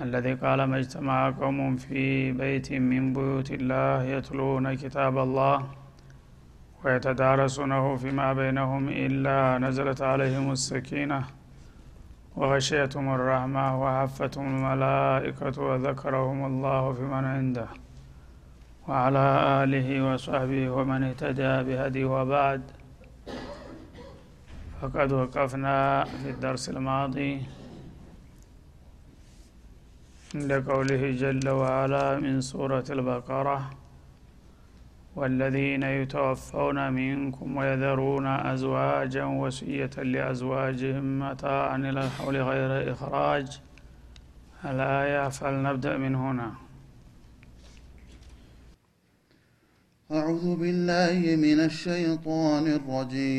الذي قال ما اجتمع قوم في بيت من بيوت الله يتلون كتاب الله ويتدارسونه فيما بينهم إلا نزلت عليهم السكينة وغشيتهم الرحمة وحفتهم الملائكة وذكرهم الله في من عنده وعلى آله وصحبه ومن اهتدى بهدي وبعد. فقد وقفنا في الدرس الماضي عند قوله جل وعلا من سورة البقرة والذين يتوفون منكم ويذرون أزواجا وصية لأزواجهم متاعا إلى الحول غير إخراج. الآية فلنبدأ من هنا. أعوذ بالله من الشيطان الرجيم.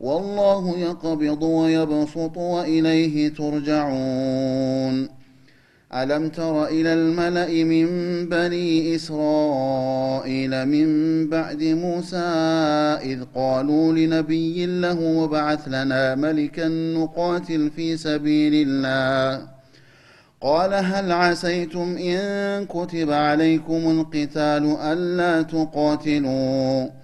والله يقبض ويبسط وإليه ترجعون. ألم تر إلى الملأ من بني إسرائيل من بعد موسى إذ قالوا لنبي له وبعث لنا ملكا نقاتل في سبيل الله. قال هل عسيتم إن كتب عليكم القتال ألا تقاتلوا؟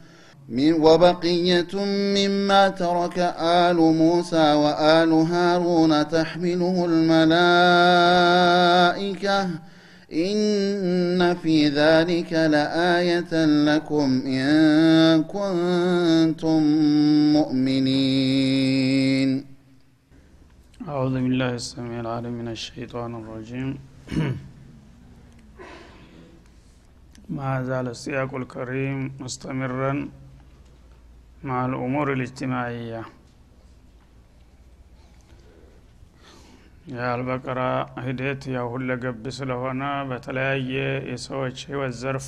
من وبقية مما ترك آل موسى وآل هارون تحمله الملائكة. إن في ذلك لآية لكم إن كنتم مؤمنين. أعوذ بالله السميع العليم من الشيطان الرجيم. ما زال السياق الكريم مستمرا. مع الأمور الاجتماعية የአልበቀራ ሂደት ያው ሁለገብ ስለሆነ በተለያየ የሰዎች ህይወት ዘርፍ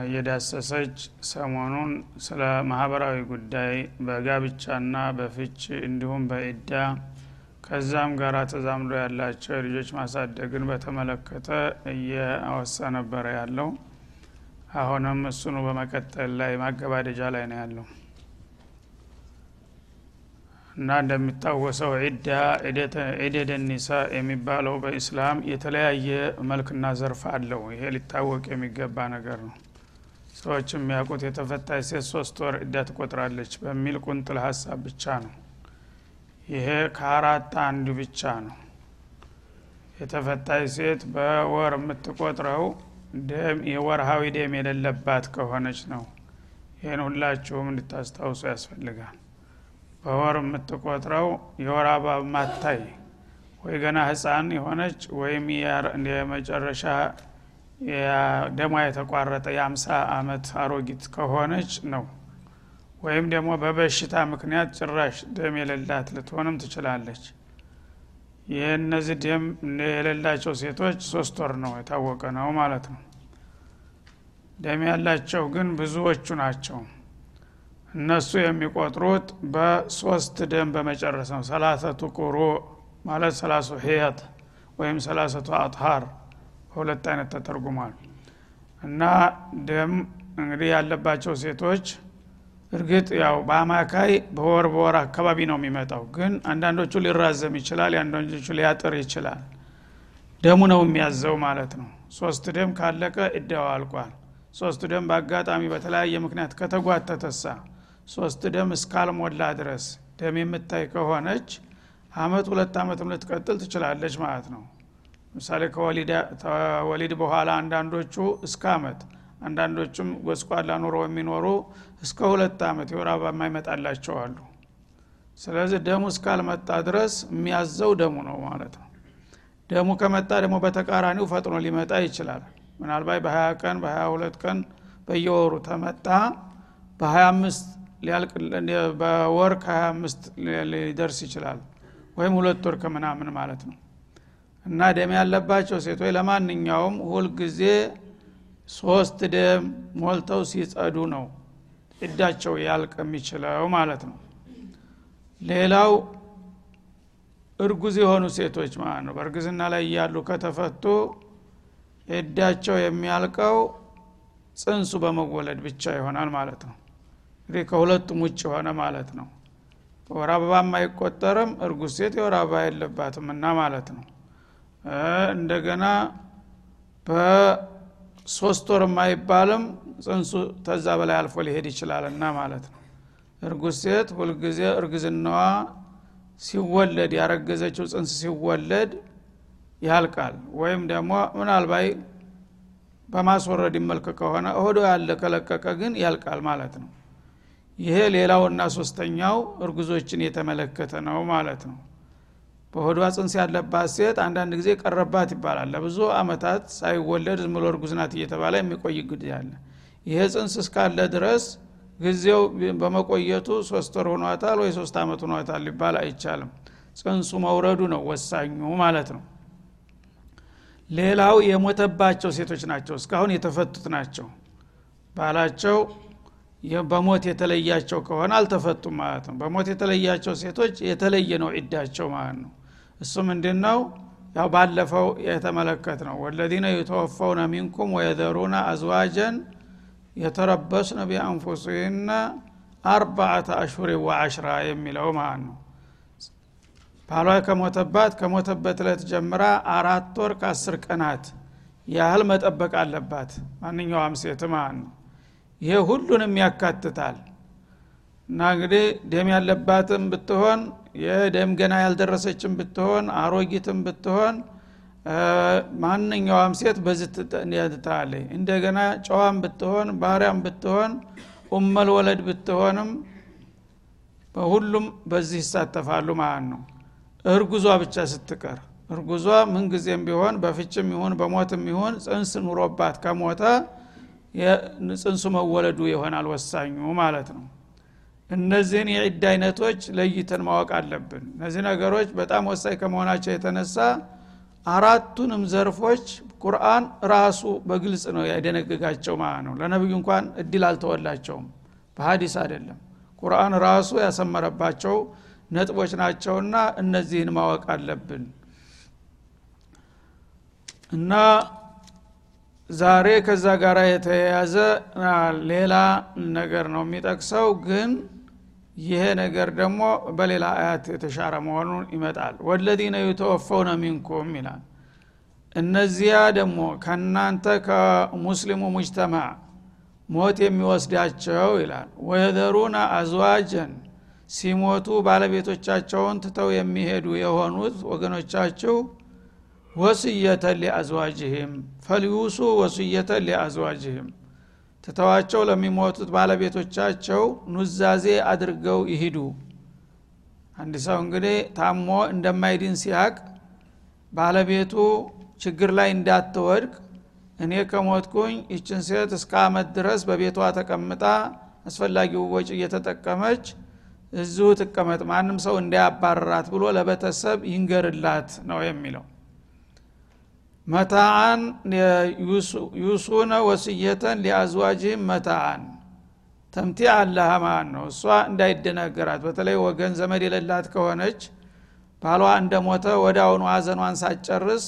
እየዳሰሰች ሰሞኑን ስለ ማህበራዊ ጉዳይ በጋብቻና በፍች እንዲሁም በኢዳ ከዛም ጋር ተዛምዶ ያላቸው የልጆች ማሳደግን በተመለከተ እየአወሳ ነበረ ያለው አሁንም እሱኑ በመቀጠል ላይ ማገባደጃ ላይ ነው ያለው። እና እንደሚታወሰው ዒዳ ዒደደ ኒሳ የሚባለው በኢስላም የተለያየ መልክና ዘርፍ አለው። ይሄ ሊታወቅ የሚገባ ነገር ነው። ሰዎች የሚያውቁት የተፈታች ሴት ሶስት ወር ዒዳ ትቆጥራለች በሚል ቁንጥል ሀሳብ ብቻ ነው። ይሄ ከአራት አንዱ ብቻ ነው። የተፈታች ሴት በወር የምትቆጥረው ደም የወርሃዊ ደም የሌለባት ከሆነች ነው። ይህን ሁላችሁም እንድታስታውሱ ያስፈልጋል። በወር የምትቆጥረው የወር አበባ ማታይ ወይ ገና ህፃን የሆነች ወይም የመጨረሻ ደሟ የተቋረጠ የአምሳ አመት አሮጊት ከሆነች ነው። ወይም ደግሞ በበሽታ ምክንያት ጭራሽ ደም የሌላት ልትሆንም ትችላለች። ይህ እነዚህ ደም የሌላቸው ሴቶች ሶስት ወር ነው የታወቀ ነው ማለት ነው ደም ያላቸው ግን ብዙዎቹ ናቸው። እነሱ የሚቆጥሩት በሶስት ደም በመጨረስ ነው። ሰላሰቱ ቁሩ ማለት ሰላሱ ህያት ወይም ሰላሰቱ አጥሃር በሁለት አይነት ተተርጉሟል። እና ደም እንግዲህ ያለባቸው ሴቶች እርግጥ ያው በአማካይ በወር በወር አካባቢ ነው የሚመጣው ግን አንዳንዶቹ ሊራዘም ይችላል አንዳንዶቹ ሊያጥር ይችላል። ደሙ ነው የሚያዘው ማለት ነው። ሶስት ደም ካለቀ እዳው አልቋል ሶስት ደም በአጋጣሚ በተለያየ ምክንያት ከተጓተተሳ ሶስት ደም እስካልሞላ ድረስ ደም የምታይ ከሆነች አመት ሁለት አመትም ልትቀጥል ትችላለች ማለት ነው። ምሳሌ ከወሊድ በኋላ አንዳንዶቹ እስከ አመት አንዳንዶቹም ጎስቋላ ኑሮ የሚኖሩ እስከ ሁለት አመት የወር አበባ የማይመጣላቸው አሉ። ስለዚህ ደሙ እስካልመጣ ድረስ የሚያዘው ደሙ ነው ማለት ነው። ደሙ ከመጣ ደግሞ በተቃራኒው ፈጥኖ ሊመጣ ይችላል ምናልባት በሀያ ቀን በሀያ ሁለት ቀን በየወሩ ተመጣ። በሀያ አምስት በወር ከሀያ አምስት ሊደርስ ይችላል። ወይም ሁለት ወር ከምናምን ማለት ነው። እና ደም ያለባቸው ሴቶች ለማንኛውም ሁልጊዜ ሶስት ደም ሞልተው ሲጸዱ ነው እዳቸው ያልቅ የሚችለው ማለት ነው። ሌላው እርጉዝ የሆኑ ሴቶች ማለት ነው። በእርግዝና ላይ እያሉ ከተፈቱ እዳቸው የሚያልቀው ጽንሱ በመወለድ ብቻ ይሆናል ማለት ነው። እንግዲህ ከሁለቱም ውጭ ሆነ ማለት ነው። ወር አበባም አይቆጠርም እርጉዝ ሴት የወር አበባ የለባትም እና ማለት ነው። እንደገና በሶስት ወር አይባልም ጽንሱ ተዛ በላይ አልፎ ሊሄድ ይችላል እና ማለት ነው። እርጉዝ ሴት ሁልጊዜ እርግዝናዋ ሲወለድ ያረገዘችው ጽንስ ሲወለድ ያልቃል። ወይም ደግሞ ምናልባይ በማስወረድ ይመልክ ከሆነ እሆዶ ያለ ከለቀቀ ግን ያልቃል ማለት ነው። ይሄ ሌላውና ሶስተኛው እርጉዞችን የተመለከተ ነው ማለት ነው። በሆዷ ጽንስ ያለባት ሴት አንዳንድ ጊዜ ቀረባት ይባላል። ለብዙ አመታት ሳይወለድ ዝም ብሎ እርጉዝናት እየተባለ የሚቆይ ግድ ያለ ይሄ ጽንስ እስካለ ድረስ ጊዜው በመቆየቱ ሶስት ወር ሆኗታል ወይ ሶስት አመት ሆኗታል ሊባል አይቻልም። ጽንሱ መውረዱ ነው ወሳኙ ማለት ነው ሌላው የሞተባቸው ሴቶች ናቸው። እስካሁን የተፈቱት ናቸው። ባላቸው በሞት የተለያቸው ከሆነ አልተፈቱም ማለት ነው። በሞት የተለያቸው ሴቶች የተለየ ነው ዒዳቸው ማለት ነው። እሱ ምንድን ነው ያው ባለፈው የተመለከት ነው ወለዚነ ዩተወፈውነ ሚንኩም ወየዘሩነ አዝዋጀን የተረበስነ ቢአንፉሲህነ አርባዓተ አሽሁር ወአሽራ የሚለው ማለት ነው ባሏ ከሞተባት ከሞተበት እለት ጀምራ አራት ወር ከአስር ቀናት ያህል መጠበቅ አለባት። ማንኛውም ሴት ነው። ይሄ ሁሉንም ያካትታል። እና እንግዲህ ደም ያለባትም ብትሆን የደም ገና ያልደረሰችም ብትሆን አሮጊትም ብትሆን ማንኛውም ሴት በዚህ እንደገና ጨዋም ብትሆን ባህሪያም ብትሆን ኡመል ወለድ ብትሆንም በሁሉም በዚህ ይሳተፋሉ ማለት ነው እርጉዟ ብቻ ስትቀር። እርጉዟ ምንጊዜም ቢሆን በፍችም ይሁን በሞትም ይሁን ጽንስ ኑሮባት ከሞተ ጽንሱ መወለዱ ይሆናል ወሳኙ ማለት ነው። እነዚህን የዒድ አይነቶች ለይተን ማወቅ አለብን። እነዚህ ነገሮች በጣም ወሳኝ ከመሆናቸው የተነሳ አራቱንም ዘርፎች ቁርአን ራሱ በግልጽ ነው ያደነግጋቸው ማለት ነው። ለነቢዩ እንኳን እድል አልተወላቸውም። በሀዲስ አይደለም። ቁርአን ራሱ ያሰመረባቸው ነጥቦች ናቸውና እነዚህን ማወቅ አለብን። እና ዛሬ ከዛ ጋር የተያያዘ ሌላ ነገር ነው የሚጠቅሰው ግን ይሄ ነገር ደግሞ በሌላ አያት የተሻረ መሆኑን ይመጣል። ወለዚነ ዩተወፈውነ ሚንኩም ይላል። እነዚያ ደግሞ ከእናንተ ከሙስሊሙ ሙጅተማዕ ሞት የሚወስዳቸው ይላል። ወየዘሩነ አዝዋጀን ሲሞቱ ባለቤቶቻቸውን ትተው የሚሄዱ የሆኑት ወገኖቻችሁ ወስየተን ሊአዝዋጅህም ፈልዩሱ ወስየተን ሊአዝዋጅህም። ትተዋቸው ለሚሞቱት ባለቤቶቻቸው ኑዛዜ አድርገው ይሂዱ። አንድ ሰው እንግዲህ ታሞ እንደማይድን ሲያቅ ባለቤቱ ችግር ላይ እንዳትወድቅ እኔ ከሞትኩኝ ይችን ሴት እስከ አመት ድረስ በቤቷ ተቀምጣ አስፈላጊው ወጪ እየተጠቀመች እዚሁ ትቀመጥ ማንም ሰው እንዳያባረራት ብሎ ለቤተሰብ ይንገርላት ነው የሚለው። መታአን ዩሱነ ወስየተን ሊአዝዋጅህም መታአን። ተምቲ አለሃ ማለት ነው? እሷ እንዳይደናገራት በተለይ ወገን ዘመድ የሌላት ከሆነች ባሏ እንደሞተ ወደ አሁኑ ሀዘኗን ሳጨርስ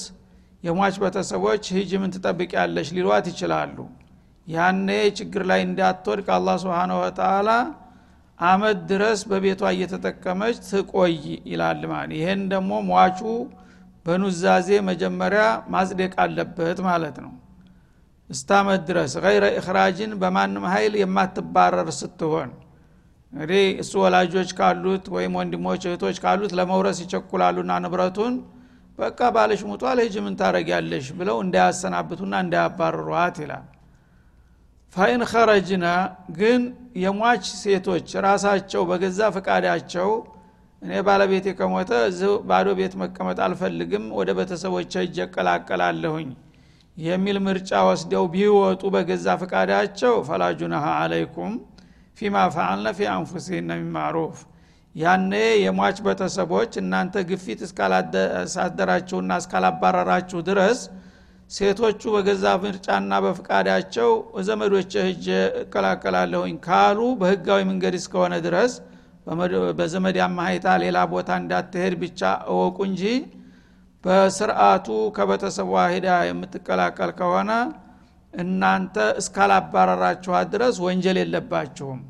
የሟች ቤተሰቦች ሂጅ ምን ትጠብቅ ሊሏት ይችላሉ። ያኔ ችግር ላይ እንዳትወድቅ አላ ስብን ወተላ አመት ድረስ በቤቷ እየተጠቀመች ትቆይ ይላል ማለት ይሄን ደግሞ ሟቹ በኑዛዜ መጀመሪያ ማጽደቅ አለበት ማለት ነው። እስከ አመት ድረስ غير إخراج በማንም ኃይል የማትባረር ስትሆን እንግዲህ እሱ ወላጆች ካሉት ወይም ወንድሞች እህቶች ካሉት ለመውረስ ይቸኩላሉና ንብረቱን በቃ ባለሽ ሙቷል ሂጅ ምን ታረጊያለሽ ብለው እንዳያሰናብቱና እንዳያባርሯት ይላል فإن خرجن ግን የሟች ሴቶች ራሳቸው በገዛ ፈቃዳቸው እኔ ባለቤቴ ከሞተ እዚሁ ባዶ ቤት መቀመጥ አልፈልግም ወደ ቤተሰቦች እጅ እቀላቀላለሁኝ የሚል ምርጫ ወስደው ቢወጡ በገዛ ፈቃዳቸው ፈላጁናሃ አለይኩም ፊማ ፈአልነ ፊ አንፉሲህነ ሚማሩፍ ያኔ የሟች ቤተሰቦች እናንተ ግፊት እስካላሳደራችሁና እስካላባረራችሁ ድረስ ሴቶቹ በገዛ ምርጫና በፍቃዳቸው ዘመዶች ህጅ እቀላቀላለሁኝ ካሉ በህጋዊ መንገድ እስከሆነ ድረስ በዘመድ አማሀይታ ሌላ ቦታ እንዳትሄድ ብቻ እወቁ እንጂ በስርአቱ ከቤተሰቧ ሂዳ የምትቀላቀል ከሆነ እናንተ እስካላባረራችኋት ድረስ ወንጀል የለባችሁም።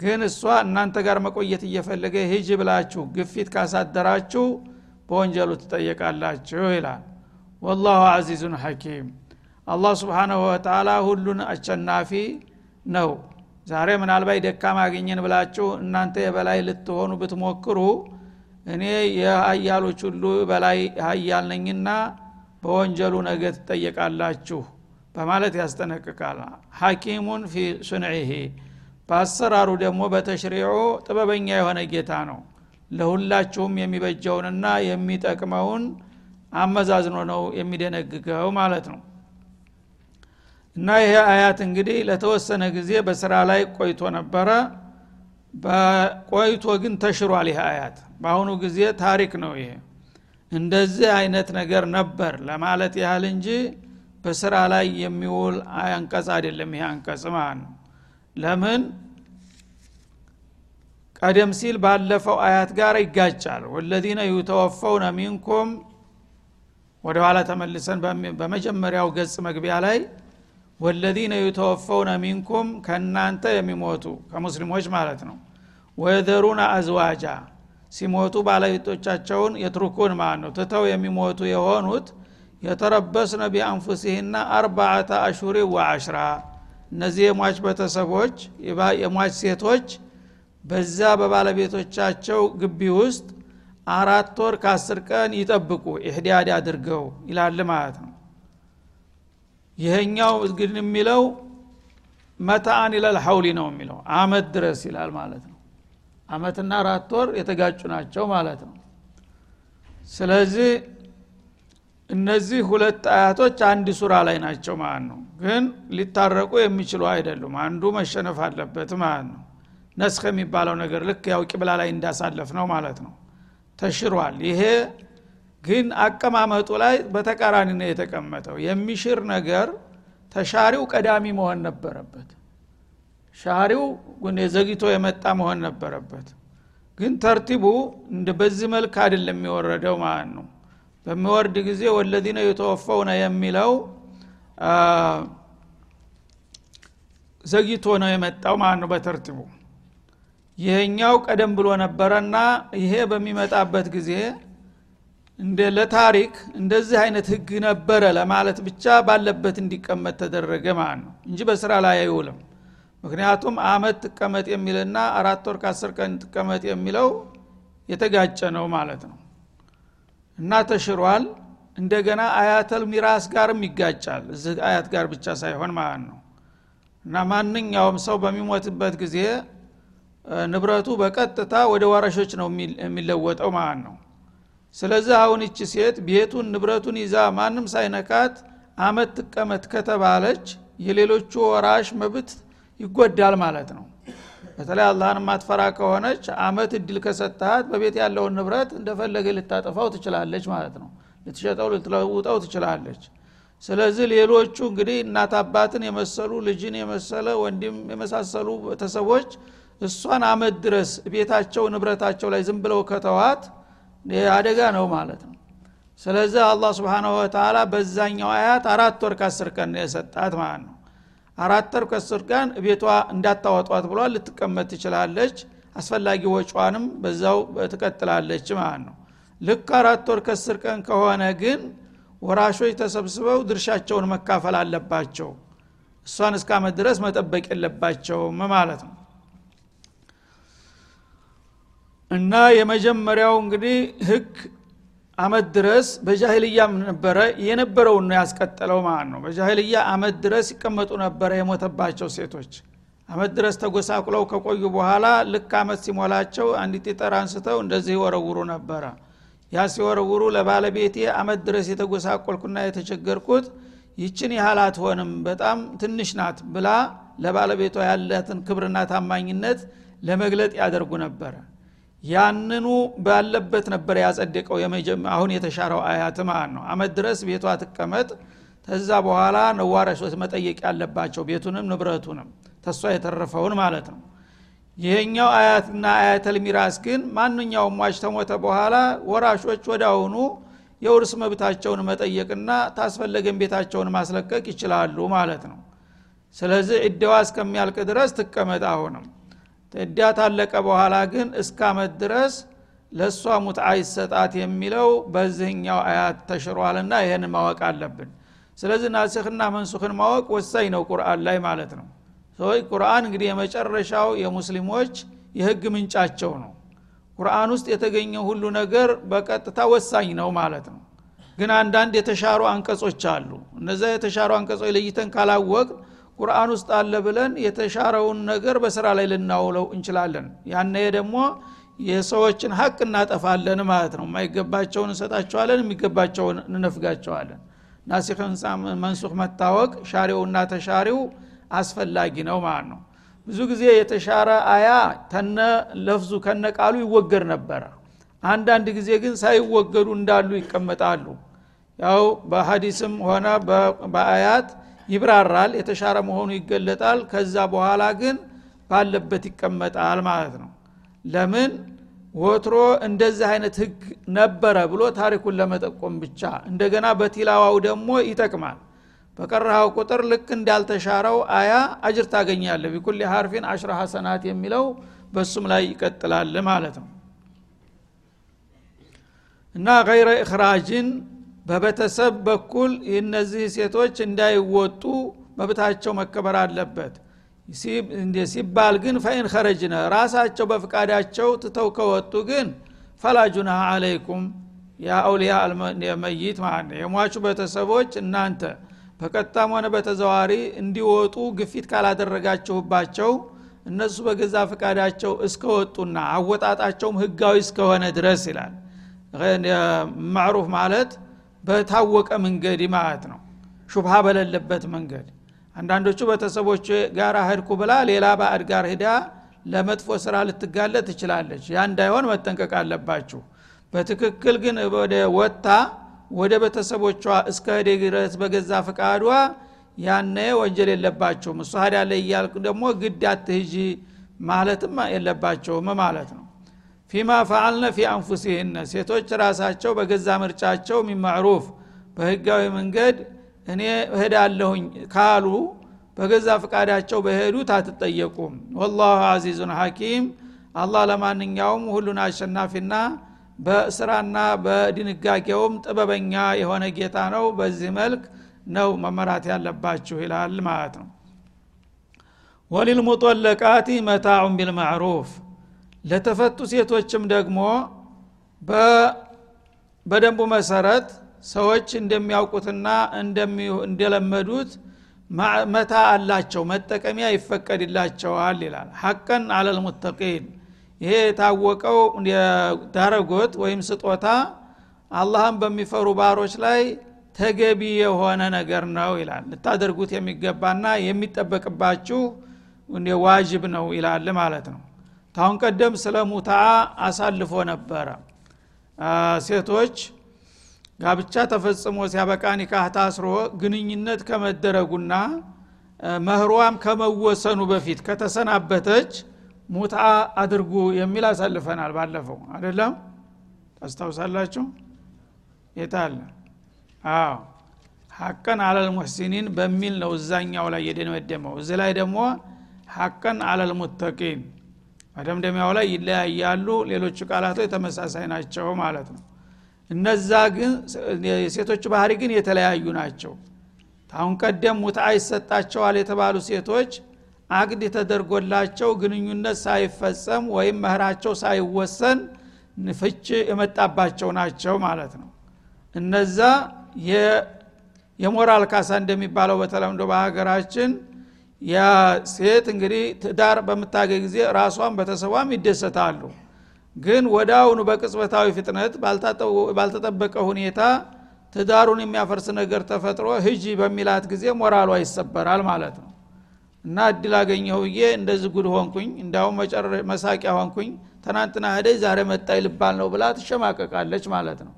ግን እሷ እናንተ ጋር መቆየት እየፈለገ ሂጅ ብላችሁ ግፊት ካሳደራችሁ በወንጀሉ ትጠየቃላችሁ ይላል ወላሁ አዚዙን ሐኪም አላህ ስብሓናሁ ወተላ ሁሉን አሸናፊ ነው ዛሬ ምናልባት ደካማ አገኘን ብላችሁ እናንተ የበላይ ልትሆኑ ብትሞክሩ እኔ የሀያሎች ሁሉ በላይ ሀያል ነኝና በወንጀሉ ነገ ትጠየቃላችሁ በማለት ያስጠነቅቃል። ሐኪሙን ፊ ሱንዒሂ። በአሰራሩ ደግሞ በተሽሪዑ ጥበበኛ የሆነ ጌታ ነው። ለሁላችሁም የሚበጀውንና የሚጠቅመውን አመዛዝኖ ነው የሚደነግገው ማለት ነው። እና ይሄ አያት እንግዲህ ለተወሰነ ጊዜ በስራ ላይ ቆይቶ ነበረ። ቆይቶ ግን ተሽሯል ይህ አያት። በአሁኑ ጊዜ ታሪክ ነው ይሄ። እንደዚህ አይነት ነገር ነበር ለማለት ያህል እንጂ በስራ ላይ የሚውል አንቀጽ አይደለም ይሄ አንቀጽ ማለት ነው። ለምን? ቀደም ሲል ባለፈው አያት ጋር ይጋጫል። ወለዚነ ዩተወፈውነ ሚንኩም ወደ ኋላ ተመልሰን በመጀመሪያው ገጽ መግቢያ ላይ ወለዚነ ዩተወፈውነ ሚንኩም ከእናንተ የሚሞቱ ከሙስሊሞች ማለት ነው። ወየዘሩነ አዝዋጃ ሲሞቱ ባለቤቶቻቸውን የትሩኩን ማለት ነው? ትተው የሚሞቱ የሆኑት የተረበስነ ቢአንፉሲህና አርባዓተ አሹሪ ወአሽራ እነዚህ የሟች ቤተሰቦች የሟች ሴቶች በዛ በባለቤቶቻቸው ግቢ ውስጥ አራት ወር ከአስር ቀን ይጠብቁ ኢህዳድ አድርገው ይላል ማለት ነው። ይሄኛው ግን የሚለው መታአን ይላል ሀውሊ ነው የሚለው አመት ድረስ ይላል ማለት ነው። አመትና አራት ወር የተጋጩ ናቸው ማለት ነው። ስለዚህ እነዚህ ሁለት አያቶች አንድ ሱራ ላይ ናቸው ማለት ነው። ግን ሊታረቁ የሚችሉ አይደሉም። አንዱ መሸነፍ አለበት ማለት ነው። ነስክ የሚባለው ነገር ልክ ያው ቂብላ ላይ እንዳሳለፍ ነው ማለት ነው ተሽሯል። ይሄ ግን አቀማመጡ ላይ በተቃራኒ ነው የተቀመጠው። የሚሽር ነገር ተሻሪው ቀዳሚ መሆን ነበረበት። ሻሪው ዘግይቶ የመጣ መሆን ነበረበት። ግን ተርቲቡ በዚህ መልክ አይደለም የሚወረደው ማለት ነው። በሚወርድ ጊዜ ወለዚነ የተወፈውነ የሚለው ዘግይቶ ነው የመጣው ማለት ነው በተርቲቡ ይሄኛው ቀደም ብሎ ነበረና ይሄ በሚመጣበት ጊዜ እንደ ለታሪክ እንደዚህ አይነት ህግ ነበረ ለማለት ብቻ ባለበት እንዲቀመጥ ተደረገ ማለት ነው እንጂ በስራ ላይ አይውልም። ምክንያቱም አመት ትቀመጥ የሚልና አራት ወር ከአስር ቀን ትቀመጥ የሚለው የተጋጨ ነው ማለት ነው። እና ተሽሯል። እንደገና አያተል ሚራስ ጋርም ይጋጫል። እዚህ አያት ጋር ብቻ ሳይሆን ማለት ነው። እና ማንኛውም ሰው በሚሞትበት ጊዜ ንብረቱ በቀጥታ ወደ ዋረሾች ነው የሚለወጠው ማለት ነው? ስለዚህ አሁን እቺ ሴት ቤቱን ንብረቱን ይዛ ማንም ሳይነካት አመት ትቀመጥ ከተባለች የሌሎቹ ወራሽ መብት ይጎዳል ማለት ነው። በተለይ አላህን ማትፈራ ከሆነች አመት እድል ከሰጠሃት በቤት ያለውን ንብረት እንደፈለገ ልታጠፋው ትችላለች ማለት ነው። ልትሸጠው ልትለውጠው ትችላለች። ስለዚህ ሌሎቹ እንግዲህ እናት አባትን የመሰሉ ልጅን የመሰለ ወንድም የመሳሰሉ ቤተሰቦች እሷን አመት ድረስ ቤታቸው ንብረታቸው ላይ ዝም ብለው ከተዋት አደጋ ነው ማለት ነው። ስለዚህ አላህ ስብንሁ ወተላ በዛኛው አያት አራት ወር ከአስር ቀን የሰጣት ማለት ነው። አራት ወር ከአስር ቀን ቤቷ እንዳታወጧት ብሏል ልትቀመጥ ትችላለች። አስፈላጊ ወጪዋንም በዛው ትቀጥላለች ማለት ነው። ልክ አራት ወር ከአስር ቀን ከሆነ ግን ወራሾች ተሰብስበው ድርሻቸውን መካፈል አለባቸው። እሷን እስከ አመት ድረስ መጠበቅ የለባቸውም ማለት ነው እና የመጀመሪያው እንግዲህ ህግ አመት ድረስ በጃሂልያም ነበረ የነበረውን ነው ያስቀጠለው ማለት ነው። በጃሂልያ አመት ድረስ ይቀመጡ ነበረ የሞተባቸው ሴቶች። አመት ድረስ ተጎሳቁለው ከቆዩ በኋላ ልክ አመት ሲሞላቸው አንዲት ጠር አንስተው እንደዚህ ይወረውሩ ነበረ። ያ ሲወረውሩ ለባለቤቴ አመት ድረስ የተጎሳቆልኩና የተቸገርኩት ይችን ያህል አትሆንም በጣም ትንሽ ናት ብላ ለባለቤቷ ያላትን ክብርና ታማኝነት ለመግለጥ ያደርጉ ነበረ ያንኑ ባለበት ነበር ያጸደቀው አሁን የተሻረው አያት ማለት ነው። አመት ድረስ ቤቷ ትቀመጥ ተዛ በኋላ ነዋረሾች መጠየቅ ያለባቸው ቤቱንም ንብረቱንም ተሷ የተረፈውን ማለት ነው። ይሄኛው አያትና አያተል ሚራስ ግን ማንኛውም ሟች ተሞተ በኋላ ወራሾች ወደ አሁኑ የውርስ መብታቸውን መጠየቅና ታስፈለገን ቤታቸውን ማስለቀቅ ይችላሉ ማለት ነው። ስለዚህ እደዋ እስከሚያልቅ ድረስ ትቀመጥ አሁንም እዳ ታለቀ በኋላ ግን እስከ አመት ድረስ ለእሷ ሙትዓ ይሰጣት የሚለው በዚህኛው አያት ተሽሯልና ይህን ማወቅ አለብን። ስለዚህ ናሲክና መንሱክን ማወቅ ወሳኝ ነው ቁርአን ላይ ማለት ነው። ሰዎች ቁርአን እንግዲህ የመጨረሻው የሙስሊሞች የህግ ምንጫቸው ነው። ቁርአን ውስጥ የተገኘው ሁሉ ነገር በቀጥታ ወሳኝ ነው ማለት ነው። ግን አንዳንድ የተሻሩ አንቀጾች አሉ። እነዛ የተሻሩ አንቀጾች ለይተን ካላወቅ ቁርአን ውስጥ አለ ብለን የተሻረውን ነገር በስራ ላይ ልናውለው እንችላለን። ያነ ደግሞ የሰዎችን ሀቅ እናጠፋለን ማለት ነው። የማይገባቸውን እንሰጣቸዋለን የሚገባቸውን እንነፍጋቸዋለን። ናሲክን መንሱክ መታወቅ ሻሪውና ተሻሪው አስፈላጊ ነው ማለት ነው። ብዙ ጊዜ የተሻረ አያ ተነ ለፍዙ ከነ ቃሉ ይወገድ ነበረ። አንዳንድ ጊዜ ግን ሳይወገዱ እንዳሉ ይቀመጣሉ። ያው በሀዲስም ሆነ በአያት ይብራራል የተሻረ መሆኑ ይገለጣል። ከዛ በኋላ ግን ባለበት ይቀመጣል ማለት ነው። ለምን? ወትሮ እንደዚህ አይነት ህግ ነበረ ብሎ ታሪኩን ለመጠቆም ብቻ። እንደገና በቲላዋው ደግሞ ይጠቅማል። በቀረሃው ቁጥር ልክ እንዳልተሻረው አያ አጅር ታገኛለ ቢኩል ሀርፊን አሽረ ሐሰናት የሚለው በሱም ላይ ይቀጥላል ማለት ነው። እና ገይረ እክራጅን በቤተሰብ በኩል እነዚህ ሴቶች እንዳይወጡ መብታቸው መከበር አለበት። ሲባል ግን ፈኢን ኸረጅነ ራሳቸው በፍቃዳቸው ትተው ከወጡ ግን ፈላጁና አለይኩም የአውሊያ መይት ማለት ነው። የሟቹ ቤተሰቦች እናንተ በቀጥታም ሆነ በተዘዋሪ እንዲወጡ ግፊት ካላደረጋችሁባቸው እነሱ በገዛ ፈቃዳቸው እስከወጡና አወጣጣቸውም ህጋዊ እስከሆነ ድረስ ይላል። ማዕሩፍ ማለት በታወቀ መንገድ ማለት ነው። ሹብሃ በሌለበት መንገድ። አንዳንዶቹ ቤተሰቦች ጋር ህድኩ ብላ ሌላ ባዕድ ጋር ሂዳ ለመጥፎ ስራ ልትጋለጥ ትችላለች። ያ እንዳይሆን መጠንቀቅ አለባችሁ። በትክክል ግን ወደ ወታ ወደ ቤተሰቦቿ እስከ ሄደ ድረስ በገዛ ፈቃዷ ያነ ወንጀል የለባቸውም እሱ ሀዳ ላይ እያልቅ ደግሞ ግድ አትህጂ ማለትም የለባቸውም ማለት ነው ፊማ ፈአልነ ፊ አንፉሲህነ። ሴቶች ራሳቸው በገዛ ምርጫቸው ሚማዕሩፍ በህጋዊ መንገድ እኔ እሄዳለሁኝ ካሉ በገዛ ፈቃዳቸው በሄዱት አትጠየቁም። ወላሁ አዚዙን ሐኪም። አላህ ለማንኛውም ሁሉን አሸናፊና በስራና በድንጋጌውም ጥበበኛ የሆነ ጌታ ነው። በዚህ መልክ ነው መመራት ያለባችሁ ይላል ማለት ነው። ወሊልሙጠለቃቲ መታዑን ቢልማዕሩፍ ለተፈቱ ሴቶችም ደግሞ በደንቡ መሰረት ሰዎች እንደሚያውቁትና እንደለመዱት መታ አላቸው መጠቀሚያ ይፈቀድላቸዋል ይላል። ሐቀን አለልሙተቂን ይሄ የታወቀው ዳረጎት ወይም ስጦታ አላህን በሚፈሩ ባሮች ላይ ተገቢ የሆነ ነገር ነው ይላል። ልታደርጉት የሚገባና የሚጠበቅባችሁ ዋጅብ ነው ይላል ማለት ነው ታሁን ቀደም ስለ ሙታ አሳልፎ ነበረ። ሴቶች ጋብቻ ተፈጽሞ ሲያበቃ ኒካህ ታስሮ ግንኙነት ከመደረጉና መህሯም ከመወሰኑ በፊት ከተሰናበተች ሙታ አድርጉ የሚል አሳልፈናል ባለፈው። አይደለም? ታስታውሳላችሁ? የታለ አዎ። ሐቀን አለል ሙሕሲኒን በሚል ነው እዛኛው ላይ የደመደመው። እዚህ ላይ ደግሞ ሐቀን አለል ሙተቂን መደምደሚያው ላይ ይለያያሉ። ሌሎቹ ቃላቶች ተመሳሳይ ናቸው ማለት ነው። እነዛ ግን የሴቶቹ ባህሪ ግን የተለያዩ ናቸው። አሁን ቀደም ሙታ ይሰጣቸዋል የተባሉ ሴቶች አቅድ ተደርጎላቸው ግንኙነት ሳይፈጸም ወይም መህራቸው ሳይወሰን ፍች የመጣባቸው ናቸው ማለት ነው። እነዛ የሞራል ካሳ እንደሚባለው በተለምዶ በሀገራችን ያ ሴት እንግዲህ ትዳር በምታገኝ ጊዜ ራሷን ቤተሰቧም ይደሰታሉ። ግን አሁኑ በቅጽበታዊ ፍጥነት ባልተጠበቀ ሁኔታ ትዳሩን የሚያፈርስ ነገር ተፈጥሮ ህጂ በሚላት ጊዜ ሞራሏ ይሰበራል ማለት ነው። እና እድል አገኘሁ ብዬ እንደዚህ ጉድ ሆንኩኝ እንዳሁም መሳቂያ ሆንኩኝ ትናንትና ህደይ ዛሬ መጣይ ልባል ነው ብላ ትሸማቀቃለች ማለት ነው።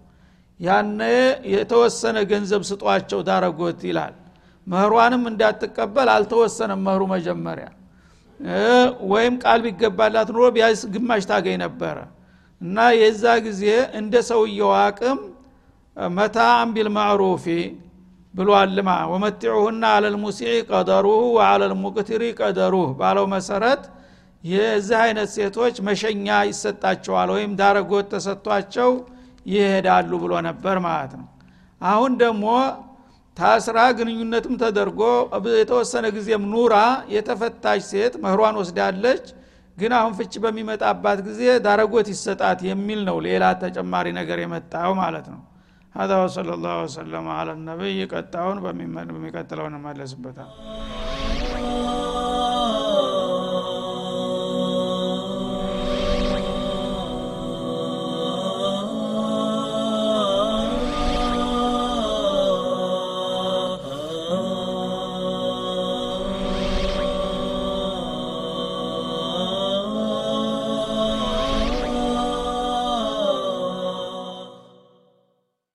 ያነ የተወሰነ ገንዘብ ስጧቸው ዳረጎት ይላል መህሯንም እንዳትቀበል አልተወሰነም መህሩ መጀመሪያ። ወይም ቃል ቢገባላት ኑሮ ቢያስ ግማሽ ታገኝ ነበረ። እና የዛ ጊዜ እንደ ሰውየው አቅም መታአን ቢልማዕሩፊ ብሏልማ ወመቲዑሁና አለልሙሲዕ ቀደሩሁ ወአለልሙቅትሪ ቀደሩህ ባለው መሰረት የዚህ አይነት ሴቶች መሸኛ ይሰጣቸዋል ወይም ዳረጎት ተሰጥቷቸው ይሄዳሉ ብሎ ነበር ማለት ነው። አሁን ደግሞ ታስራ ግንኙነትም ተደርጎ የተወሰነ ጊዜም ኑራ የተፈታች ሴት መህሯን ወስዳለች ግን አሁን ፍች በሚመጣባት ጊዜ ዳረጎት ይሰጣት የሚል ነው ሌላ ተጨማሪ ነገር የመጣው ማለት ነው هذا وصلى الله وسلم على النبي ቀጣውን በሚቀጥለው እንመለስበታል